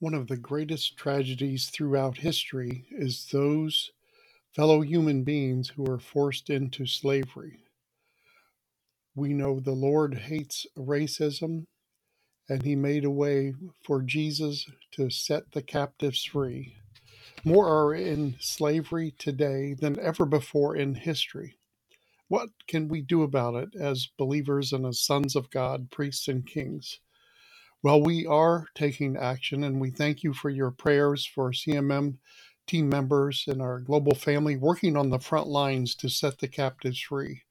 One of the greatest tragedies throughout history is those fellow human beings who are forced into slavery. We know the Lord hates racism, and He made a way for Jesus to set the captives free. More are in slavery today than ever before in history. What can we do about it as believers and as sons of God, priests and kings? Well, we are taking action, and we thank you for your prayers for CMM team members and our global family working on the front lines to set the captives free.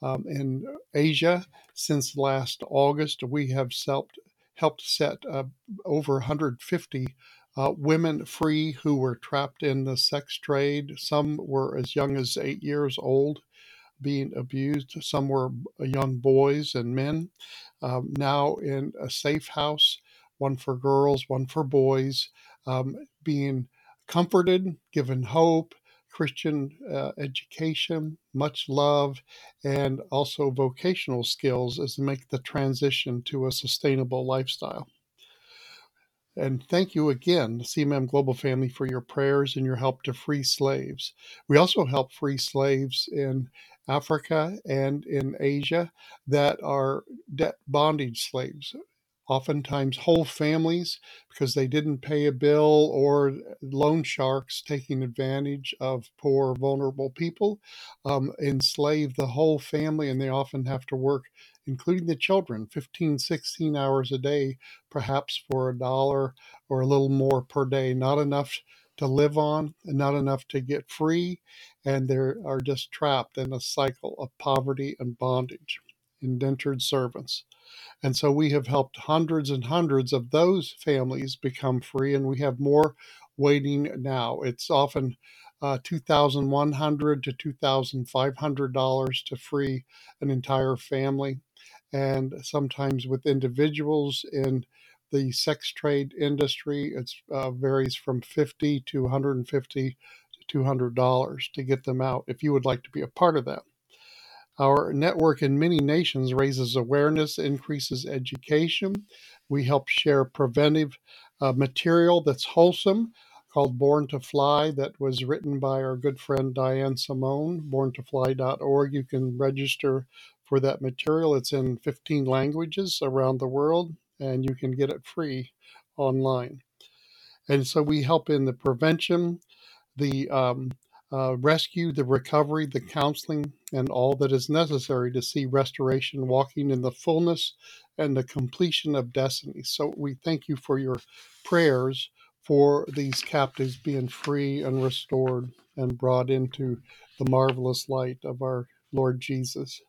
Um, in Asia, since last August, we have helped, helped set uh, over 150 uh, women free who were trapped in the sex trade. Some were as young as eight years old being abused. Some were young boys and men. Um, now in a safe house, one for girls, one for boys, um, being comforted, given hope, Christian uh, education, much love, and also vocational skills as to make the transition to a sustainable lifestyle. And thank you again, CMM Global Family, for your prayers and your help to free slaves. We also help free slaves in Africa and in Asia that are debt bondage slaves oftentimes whole families because they didn't pay a bill or loan sharks taking advantage of poor vulnerable people um, enslave the whole family and they often have to work including the children 15 16 hours a day perhaps for a dollar or a little more per day not enough to live on and not enough to get free and they are just trapped in a cycle of poverty and bondage indentured servants and so we have helped hundreds and hundreds of those families become free, and we have more waiting now. It's often uh, 2,100 to $2,500 to free an entire family. And sometimes with individuals in the sex trade industry, it uh, varies from 50 to 150 to $200 to get them out if you would like to be a part of that. Our network in many nations raises awareness, increases education. We help share preventive uh, material that's wholesome called Born to Fly that was written by our good friend Diane Simone, borntofly.org. You can register for that material. It's in 15 languages around the world and you can get it free online. And so we help in the prevention, the um, uh, rescue, the recovery, the counseling, and all that is necessary to see restoration walking in the fullness and the completion of destiny. So we thank you for your prayers for these captives being free and restored and brought into the marvelous light of our Lord Jesus.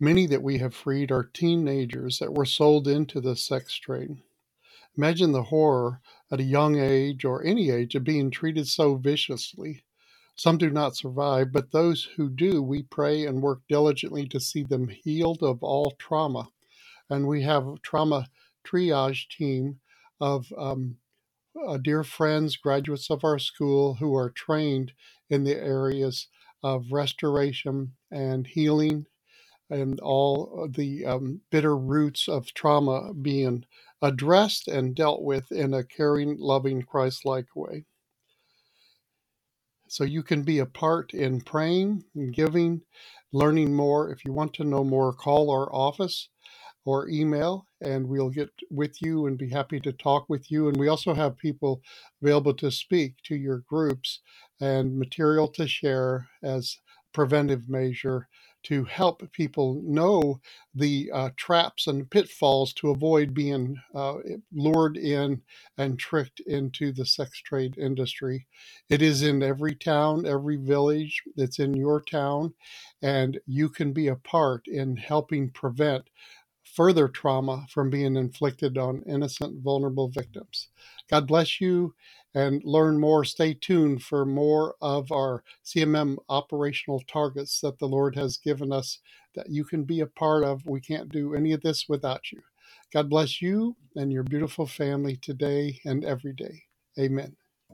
Many that we have freed are teenagers that were sold into the sex trade. Imagine the horror at a young age or any age of being treated so viciously. Some do not survive, but those who do, we pray and work diligently to see them healed of all trauma. And we have a trauma triage team of um, uh, dear friends, graduates of our school who are trained in the areas of restoration and healing and all the um, bitter roots of trauma being addressed and dealt with in a caring, loving, Christ like way. So you can be a part in praying and giving, learning more. If you want to know more, call our office or email, and we'll get with you and be happy to talk with you. And we also have people available to speak to your groups and material to share as preventive measure to help people know the uh, traps and pitfalls to avoid being uh, lured in and tricked into the sex trade industry. It is in every town, every village, that's in your town, and you can be a part in helping prevent further trauma from being inflicted on innocent, vulnerable victims. God bless you and learn more. Stay tuned for more of our CMM operational targets that the Lord has given us that you can be a part of. We can't do any of this without you. God bless you and your beautiful family today and every day. Amen.